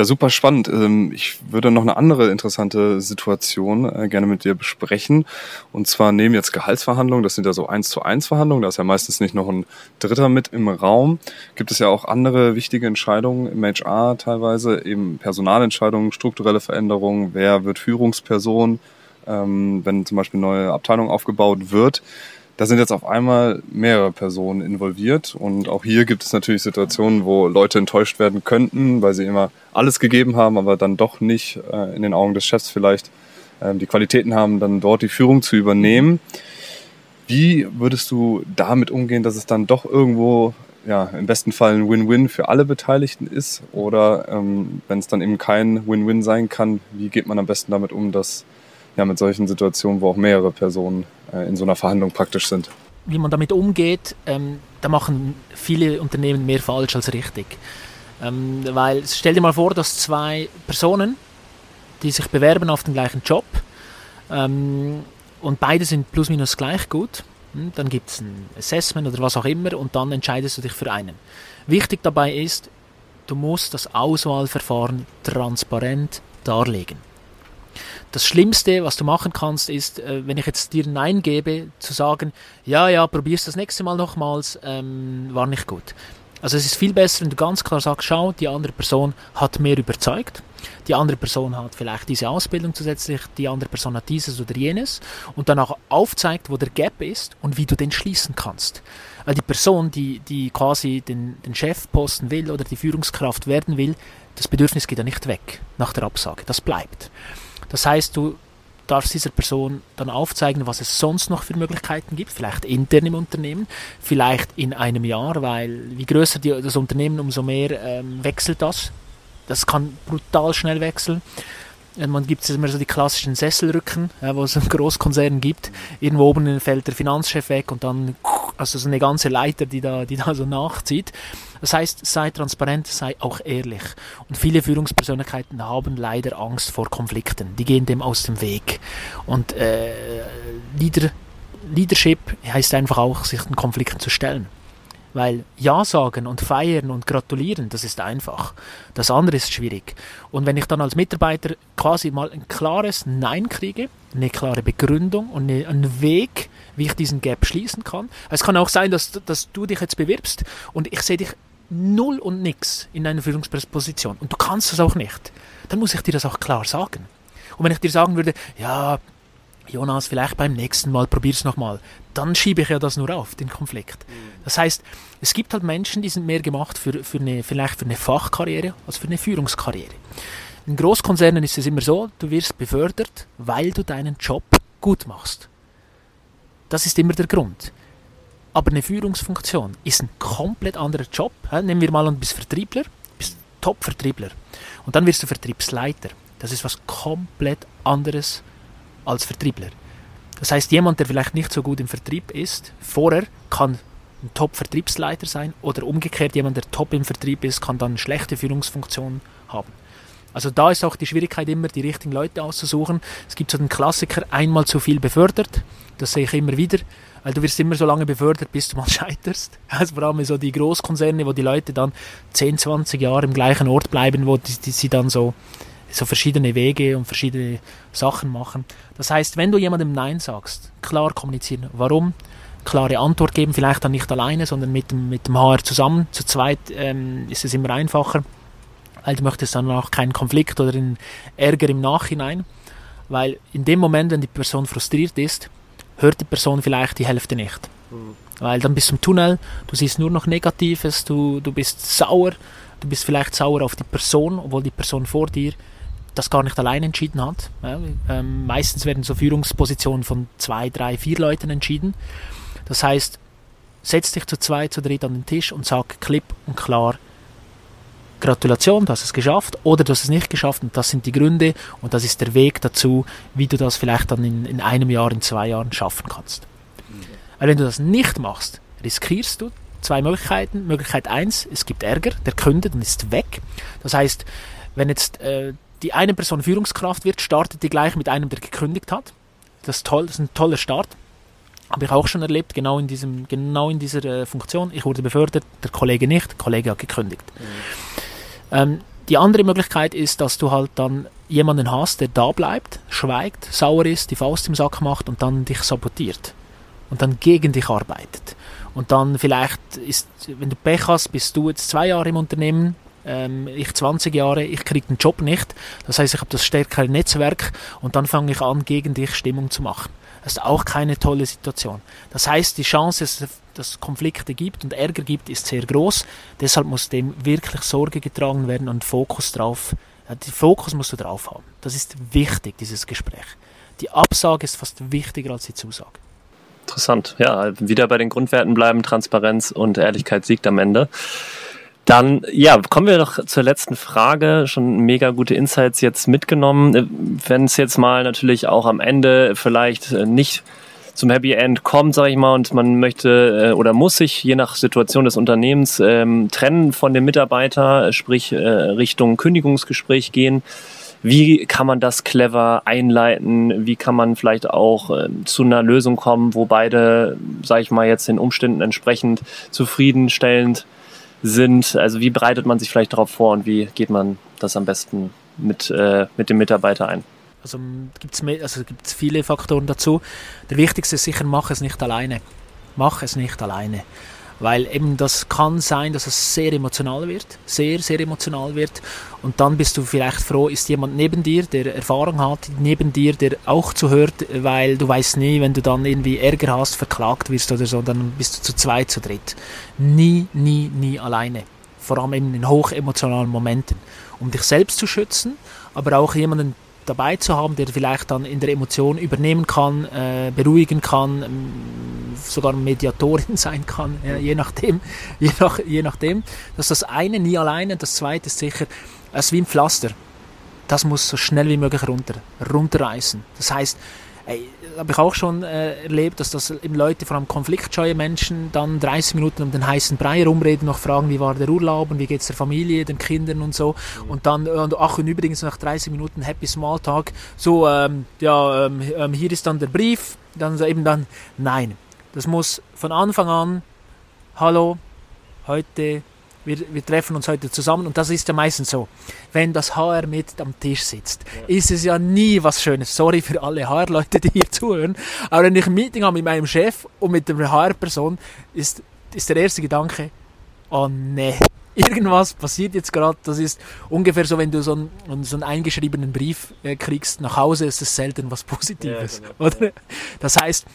Ja, super spannend. Ähm, ich würde noch eine andere interessante Situation äh, gerne mit dir besprechen. Und zwar neben jetzt Gehaltsverhandlungen, das sind ja so eins zu eins Verhandlungen, da ist ja meistens nicht noch ein Dritter mit im Raum. Gibt es ja auch andere wichtige Entscheidungen im HR teilweise, eben Personalentscheidungen, strukturelle Veränderungen, wer wird Führungsperson, ähm, wenn zum Beispiel eine neue Abteilung aufgebaut wird da sind jetzt auf einmal mehrere Personen involviert und auch hier gibt es natürlich Situationen, wo Leute enttäuscht werden könnten, weil sie immer alles gegeben haben, aber dann doch nicht äh, in den Augen des Chefs vielleicht äh, die Qualitäten haben, dann dort die Führung zu übernehmen. Wie würdest du damit umgehen, dass es dann doch irgendwo ja, im besten Fall ein Win-Win für alle Beteiligten ist? Oder ähm, wenn es dann eben kein Win-Win sein kann, wie geht man am besten damit um, dass ja, mit solchen Situationen, wo auch mehrere Personen äh, in so einer Verhandlung praktisch sind. Wie man damit umgeht, ähm, da machen viele Unternehmen mehr falsch als richtig. Ähm, weil stell dir mal vor, dass zwei Personen, die sich bewerben auf den gleichen Job ähm, und beide sind plus minus gleich gut, hm, dann gibt es ein Assessment oder was auch immer und dann entscheidest du dich für einen. Wichtig dabei ist, du musst das Auswahlverfahren transparent darlegen. Das Schlimmste, was du machen kannst, ist, äh, wenn ich jetzt dir Nein gebe, zu sagen, ja, ja, probier's das nächste Mal nochmals, ähm, war nicht gut. Also es ist viel besser, wenn du ganz klar sagst, schau, die andere Person hat mehr überzeugt, die andere Person hat vielleicht diese Ausbildung zusätzlich, die andere Person hat dieses oder jenes und dann auch aufzeigt, wo der Gap ist und wie du den schließen kannst. Weil die Person, die, die quasi den, den Chefposten will oder die Führungskraft werden will, das Bedürfnis geht ja nicht weg nach der Absage, das bleibt. Das heißt, du darfst dieser Person dann aufzeigen, was es sonst noch für Möglichkeiten gibt, vielleicht intern im Unternehmen, vielleicht in einem Jahr, weil je größer die, das Unternehmen, umso mehr ähm, wechselt das. Das kann brutal schnell wechseln. Man gibt es immer so die klassischen Sesselrücken, ja, wo es einen Großkonzern gibt. Irgendwo oben fällt der Finanzchef weg und dann also so eine ganze Leiter, die da, die da so nachzieht. Das heißt, sei transparent, sei auch ehrlich. Und viele Führungspersönlichkeiten haben leider Angst vor Konflikten. Die gehen dem aus dem Weg. Und äh, Leader, Leadership heißt einfach auch, sich den Konflikten zu stellen. Weil Ja sagen und feiern und gratulieren, das ist einfach. Das andere ist schwierig. Und wenn ich dann als Mitarbeiter quasi mal ein klares Nein kriege, eine klare Begründung und einen Weg, wie ich diesen Gap schließen kann. Es kann auch sein, dass, dass du dich jetzt bewirbst und ich sehe dich null und nix in einer Führungsposition und du kannst das auch nicht, dann muss ich dir das auch klar sagen. Und wenn ich dir sagen würde, ja, Jonas, vielleicht beim nächsten Mal probier's nochmal, dann schiebe ich ja das nur auf, den Konflikt. Mhm. Das heißt, es gibt halt Menschen, die sind mehr gemacht für, für eine, vielleicht für eine Fachkarriere als für eine Führungskarriere. In Großkonzernen ist es immer so, du wirst befördert, weil du deinen Job gut machst. Das ist immer der Grund. Aber eine Führungsfunktion ist ein komplett anderer Job. Nehmen wir mal an, du bist Vertriebler, bist Top-Vertriebler. Und dann wirst du Vertriebsleiter. Das ist was komplett anderes als Vertriebler. Das heißt, jemand, der vielleicht nicht so gut im Vertrieb ist, vorher kann ein Top-Vertriebsleiter sein oder umgekehrt jemand, der top im Vertrieb ist, kann dann schlechte Führungsfunktion haben. Also da ist auch die Schwierigkeit immer, die richtigen Leute auszusuchen. Es gibt so den Klassiker, einmal zu viel befördert. Das sehe ich immer wieder, weil du wirst immer so lange befördert, bis du mal scheiterst. Also vor allem so die Großkonzerne, wo die Leute dann 10, 20 Jahre im gleichen Ort bleiben, wo die, die sie dann so so verschiedene Wege und verschiedene Sachen machen. Das heißt, wenn du jemandem Nein sagst, klar kommunizieren, warum, klare Antwort geben, vielleicht dann nicht alleine, sondern mit dem, mit dem HR zusammen. Zu zweit ähm, ist es immer einfacher, weil du möchtest dann auch keinen Konflikt oder einen Ärger im Nachhinein, weil in dem Moment, wenn die Person frustriert ist, hört die Person vielleicht die Hälfte nicht. Mhm. Weil dann bist du im Tunnel, du siehst nur noch Negatives, du, du bist sauer, du bist vielleicht sauer auf die Person, obwohl die Person vor dir das gar nicht allein entschieden hat. Ähm, meistens werden so Führungspositionen von zwei, drei, vier Leuten entschieden. Das heißt, setz dich zu zwei, zu dritt an den Tisch und sag klipp und klar, Gratulation, du hast es geschafft oder du hast es nicht geschafft und das sind die Gründe und das ist der Weg dazu, wie du das vielleicht dann in, in einem Jahr, in zwei Jahren schaffen kannst. Weil wenn du das nicht machst, riskierst du zwei Möglichkeiten. Möglichkeit eins, es gibt Ärger, der kündet und ist weg. Das heißt, wenn jetzt äh, die eine Person Führungskraft wird, startet die gleich mit einem, der gekündigt hat. Das ist toll, das ist ein toller Start. Habe ich auch schon erlebt, genau in, diesem, genau in dieser äh, Funktion. Ich wurde befördert, der Kollege nicht, der Kollege hat gekündigt. Mhm. Ähm, die andere Möglichkeit ist, dass du halt dann jemanden hast, der da bleibt, schweigt, sauer ist, die Faust im Sack macht und dann dich sabotiert und dann gegen dich arbeitet. Und dann vielleicht ist, wenn du Pech hast, bist du jetzt zwei Jahre im Unternehmen, ähm, ich 20 Jahre, ich kriege den Job nicht. Das heißt, ich habe das stärkere Netzwerk und dann fange ich an, gegen dich Stimmung zu machen. Das ist auch keine tolle Situation. Das heißt, die Chance, dass es Konflikte gibt und Ärger gibt, ist sehr groß. Deshalb muss dem wirklich Sorge getragen werden und Fokus drauf. Ja, den Fokus musst du drauf haben. Das ist wichtig, dieses Gespräch. Die Absage ist fast wichtiger als die Zusage. Interessant. Ja, wieder bei den Grundwerten bleiben, Transparenz und Ehrlichkeit siegt am Ende. Dann, ja, kommen wir noch zur letzten Frage. Schon mega gute Insights jetzt mitgenommen. Wenn es jetzt mal natürlich auch am Ende vielleicht äh, nicht zum Happy End kommt, sage ich mal, und man möchte äh, oder muss sich je nach Situation des Unternehmens ähm, trennen von dem Mitarbeiter, sprich äh, Richtung Kündigungsgespräch gehen. Wie kann man das clever einleiten? Wie kann man vielleicht auch äh, zu einer Lösung kommen, wo beide, sage ich mal, jetzt den Umständen entsprechend zufriedenstellend sind. Also wie bereitet man sich vielleicht darauf vor und wie geht man das am besten mit, äh, mit dem Mitarbeiter ein? Also gibt es also gibt's viele Faktoren dazu. Der wichtigste ist sicher, mach es nicht alleine. Mach es nicht alleine weil eben das kann sein, dass es sehr emotional wird, sehr, sehr emotional wird und dann bist du vielleicht froh, ist jemand neben dir, der Erfahrung hat, neben dir, der auch zuhört, weil du weißt nie, wenn du dann irgendwie Ärger hast, verklagt wirst oder so, dann bist du zu zweit, zu dritt. Nie, nie, nie alleine. Vor allem eben in hochemotionalen Momenten. Um dich selbst zu schützen, aber auch jemanden dabei zu haben, der vielleicht dann in der Emotion übernehmen kann, äh, beruhigen kann, sogar Mediatorin sein kann, je nachdem, je, nach, je nachdem. Das ist das eine nie alleine, das zweite ist sicher, es ist wie ein Pflaster. Das muss so schnell wie möglich runter, runterreißen. Das heißt, habe ich auch schon äh, erlebt, dass das eben Leute, vor allem konfliktscheue Menschen, dann 30 Minuten um den heißen Brei rumreden, noch fragen, wie war der Urlaub und wie geht es der Familie, den Kindern und so. Und dann, und ach, und übrigens nach 30 Minuten Happy Smalltalk, so, ähm, ja, ähm, ähm, hier ist dann der Brief, dann eben dann, nein. Das muss von Anfang an, hallo, heute wir, wir, treffen uns heute zusammen und das ist ja meistens so. Wenn das HR mit am Tisch sitzt, ja. ist es ja nie was Schönes. Sorry für alle HR-Leute, die hier zuhören. Aber wenn ich ein Meeting habe mit meinem Chef und mit der HR-Person, ist, ist der erste Gedanke, oh nee, irgendwas passiert jetzt gerade. Das ist ungefähr so, wenn du so einen, so einen eingeschriebenen Brief äh, kriegst nach Hause, ist es selten was Positives. Ja, genau. oder? Das heißt,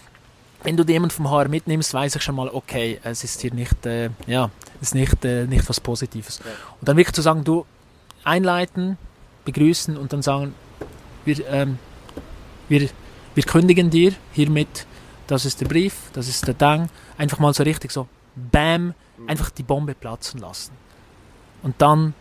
wenn du jemanden vom HR mitnimmst, weiß ich schon mal, okay, es ist hier nicht, äh, ja, ist nicht, äh, nicht was Positives. Ja. Und dann wirklich zu sagen, du einleiten, begrüßen und dann sagen, wir, ähm, wir, wir kündigen dir hiermit, das ist der Brief, das ist der Dang, einfach mal so richtig so, bam, mhm. einfach die Bombe platzen lassen. Und dann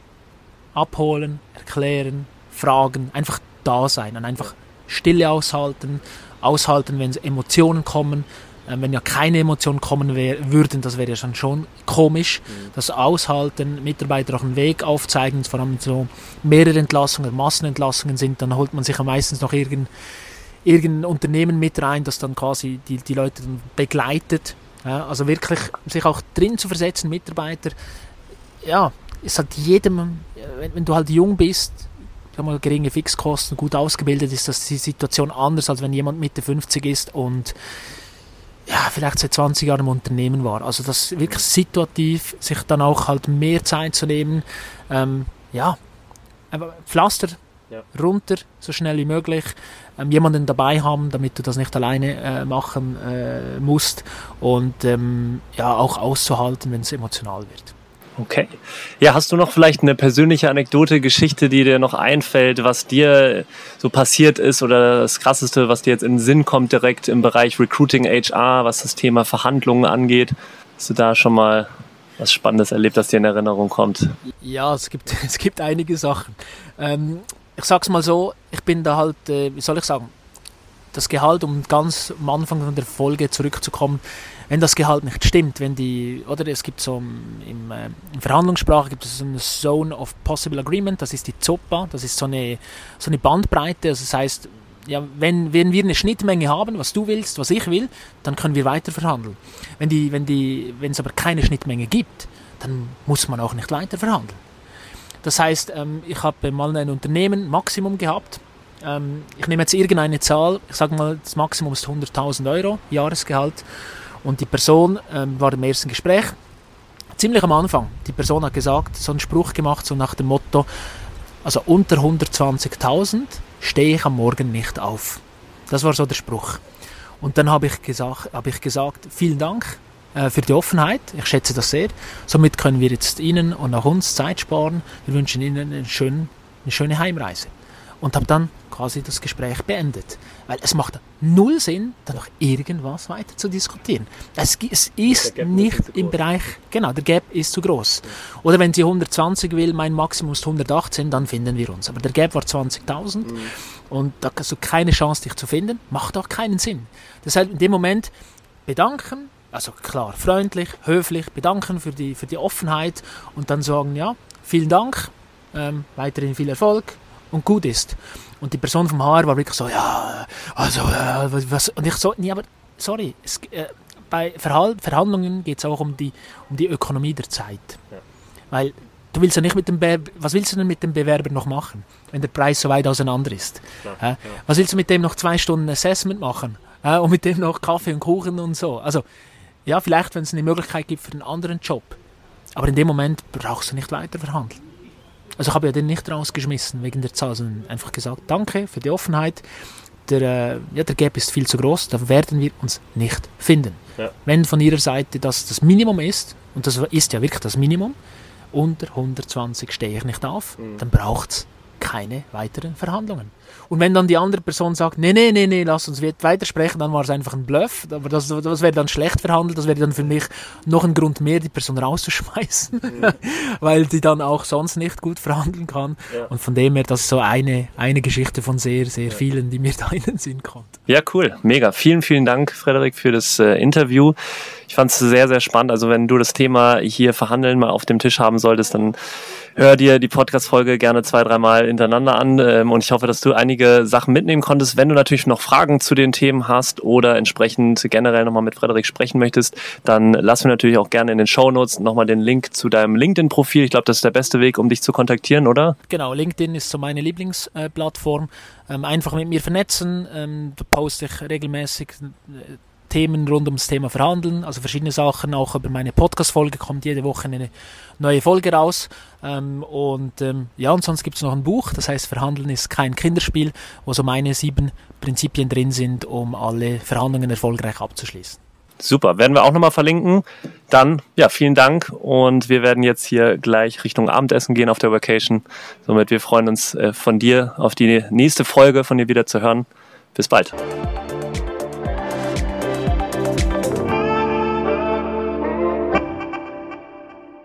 abholen, erklären, fragen, einfach da sein und einfach Stille aushalten, aushalten, wenn Emotionen kommen. Ähm, wenn ja keine Emotionen kommen würden, das wäre ja schon, schon komisch. Mhm. Das Aushalten, Mitarbeiter auch einen Weg aufzeigen, vor allem so mehrere Entlassungen, Massenentlassungen sind, dann holt man sich ja meistens noch irgendein, irgendein Unternehmen mit rein, das dann quasi die, die Leute dann begleitet. Ja, also wirklich sich auch drin zu versetzen, Mitarbeiter, ja, ist halt jedem, wenn, wenn du halt jung bist, mal, geringe Fixkosten, gut ausgebildet, ist das die Situation anders, als wenn jemand Mitte 50 ist und ja, vielleicht seit 20 Jahren im Unternehmen war. Also das wirklich situativ, sich dann auch halt mehr Zeit zu nehmen. Ähm, ja, einfach Pflaster ja. runter, so schnell wie möglich. Ähm, jemanden dabei haben, damit du das nicht alleine äh, machen äh, musst. Und ähm, ja, auch auszuhalten, wenn es emotional wird. Okay. Ja, hast du noch vielleicht eine persönliche Anekdote, Geschichte, die dir noch einfällt, was dir so passiert ist oder das Krasseste, was dir jetzt in den Sinn kommt direkt im Bereich Recruiting HR, was das Thema Verhandlungen angeht? Hast du da schon mal was Spannendes erlebt, das dir in Erinnerung kommt? Ja, es gibt, es gibt einige Sachen. Ähm, ich sag's mal so, ich bin da halt, äh, wie soll ich sagen, das Gehalt, um ganz am Anfang von der Folge zurückzukommen, wenn das Gehalt nicht stimmt, wenn die, oder es gibt so im, äh, in Verhandlungssprache gibt es so eine Zone of Possible Agreement, das ist die ZOPA, das ist so eine, so eine Bandbreite, also das heißt, ja, wenn, wenn wir eine Schnittmenge haben, was du willst, was ich will, dann können wir weiter verhandeln. Wenn, die, wenn, die, wenn es aber keine Schnittmenge gibt, dann muss man auch nicht weiter verhandeln. Das heißt, ähm, ich habe mal ein Unternehmen Maximum gehabt. Ähm, ich nehme jetzt irgendeine Zahl, ich sage mal, das Maximum ist 100.000 Euro Jahresgehalt. Und die Person ähm, war im ersten Gespräch, ziemlich am Anfang. Die Person hat gesagt, so einen Spruch gemacht, so nach dem Motto, also unter 120.000 stehe ich am Morgen nicht auf. Das war so der Spruch. Und dann habe ich gesagt, habe ich gesagt vielen Dank äh, für die Offenheit. Ich schätze das sehr. Somit können wir jetzt Ihnen und auch uns Zeit sparen. Wir wünschen Ihnen eine schöne, eine schöne Heimreise. Und habe dann quasi das Gespräch beendet. Weil es macht null Sinn, da noch irgendwas weiter zu diskutieren. Es, es ist nicht im Bereich, genau, der Gap ist zu groß. Oder wenn sie 120 will, mein Maximum ist 118, dann finden wir uns. Aber der Gap war 20.000 mhm. und da hast du keine Chance, dich zu finden, macht auch keinen Sinn. Deshalb in dem Moment bedanken, also klar, freundlich, höflich, bedanken für die, für die Offenheit und dann sagen, ja, vielen Dank, ähm, weiterhin viel Erfolg und gut ist. Und die Person vom HR war wirklich so, ja, also, äh, was, und ich so, nee, aber, sorry, es, äh, bei Verhal Verhandlungen geht es auch um die, um die Ökonomie der Zeit. Ja. Weil du willst ja nicht mit dem Be was willst du denn mit dem Bewerber noch machen, wenn der Preis so weit auseinander ist? Äh? ja. Was willst du mit dem noch zwei Stunden Assessment machen? Äh? Und mit dem noch Kaffee und Kuchen und so? Also, ja, vielleicht, wenn es eine Möglichkeit gibt für einen anderen Job. Aber in dem Moment brauchst du nicht weiter verhandeln. Also ich habe ja den nicht rausgeschmissen wegen der Zahl, sondern einfach gesagt, danke für die Offenheit. Der, äh, ja, der Gap ist viel zu groß, da werden wir uns nicht finden. Ja. Wenn von Ihrer Seite das das Minimum ist, und das ist ja wirklich das Minimum, unter 120 stehe ich nicht auf, mhm. dann braucht es keine weiteren Verhandlungen. Und wenn dann die andere Person sagt, nee, nee, nee, nee, lass uns weitersprechen, dann war es einfach ein Bluff. Aber das, das wäre dann schlecht verhandelt. Das wäre dann für mich noch ein Grund mehr, die Person rauszuschmeißen, mhm. weil die dann auch sonst nicht gut verhandeln kann. Ja. Und von dem her, das ist so eine, eine Geschichte von sehr, sehr vielen, die mir da in den Sinn kommt. Ja, cool. Mega. Vielen, vielen Dank, Frederik, für das äh, Interview. Ich fand es sehr, sehr spannend. Also wenn du das Thema hier verhandeln mal auf dem Tisch haben solltest, dann hör dir die Podcast-Folge gerne zwei, dreimal hintereinander an. Ähm, und ich hoffe, dass du einige Sachen mitnehmen konntest. Wenn du natürlich noch Fragen zu den Themen hast oder entsprechend generell nochmal mit Frederik sprechen möchtest, dann lass mir natürlich auch gerne in den Show Notes nochmal den Link zu deinem LinkedIn-Profil. Ich glaube, das ist der beste Weg, um dich zu kontaktieren, oder? Genau, LinkedIn ist so meine Lieblingsplattform. Ähm, einfach mit mir vernetzen. Ähm, da poste ich regelmäßig äh, Themen rund ums Thema Verhandeln, also verschiedene Sachen. Auch über meine Podcast-Folge kommt jede Woche eine neue Folge raus. Ähm, und ähm, ja, und sonst gibt es noch ein Buch, das heißt Verhandeln ist kein Kinderspiel, wo so meine sieben Prinzipien drin sind, um alle Verhandlungen erfolgreich abzuschließen. Super, werden wir auch nochmal verlinken. Dann, ja, vielen Dank und wir werden jetzt hier gleich Richtung Abendessen gehen auf der Vacation. Somit wir freuen uns äh, von dir auf die nächste Folge von dir wieder zu hören. Bis bald.